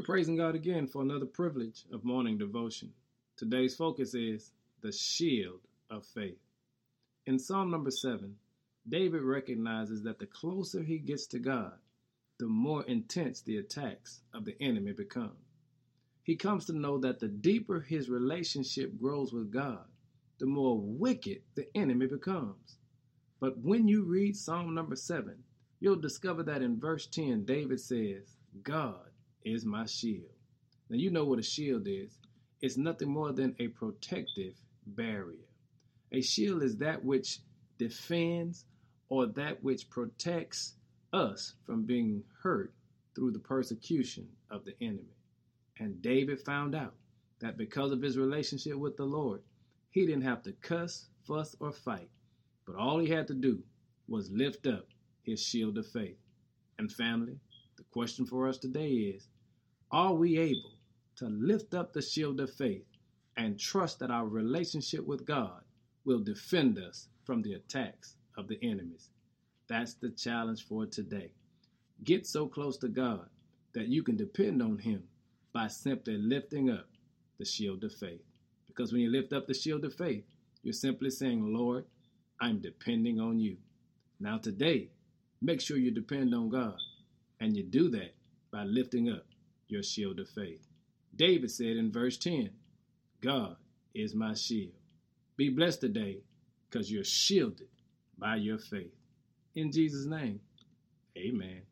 We're praising God again for another privilege of morning devotion. Today's focus is the shield of faith. In Psalm number 7, David recognizes that the closer he gets to God, the more intense the attacks of the enemy become. He comes to know that the deeper his relationship grows with God, the more wicked the enemy becomes. But when you read Psalm number 7, you'll discover that in verse 10, David says, God is my shield. Now, you know what a shield is it's nothing more than a protective barrier. A shield is that which defends or that which protects us from being hurt through the persecution of the enemy. And David found out that because of his relationship with the Lord, he didn't have to cuss, fuss, or fight, but all he had to do was lift up his shield of faith. And family, question for us today is Are we able to lift up the shield of faith and trust that our relationship with God will defend us from the attacks of the enemies? That's the challenge for today. Get so close to God that you can depend on Him by simply lifting up the shield of faith. Because when you lift up the shield of faith, you're simply saying, Lord, I'm depending on you. Now, today, make sure you depend on God, and you do that by lifting up your shield of faith. David said in verse 10, God is my shield. Be blessed today because you're shielded by your faith. In Jesus' name, amen.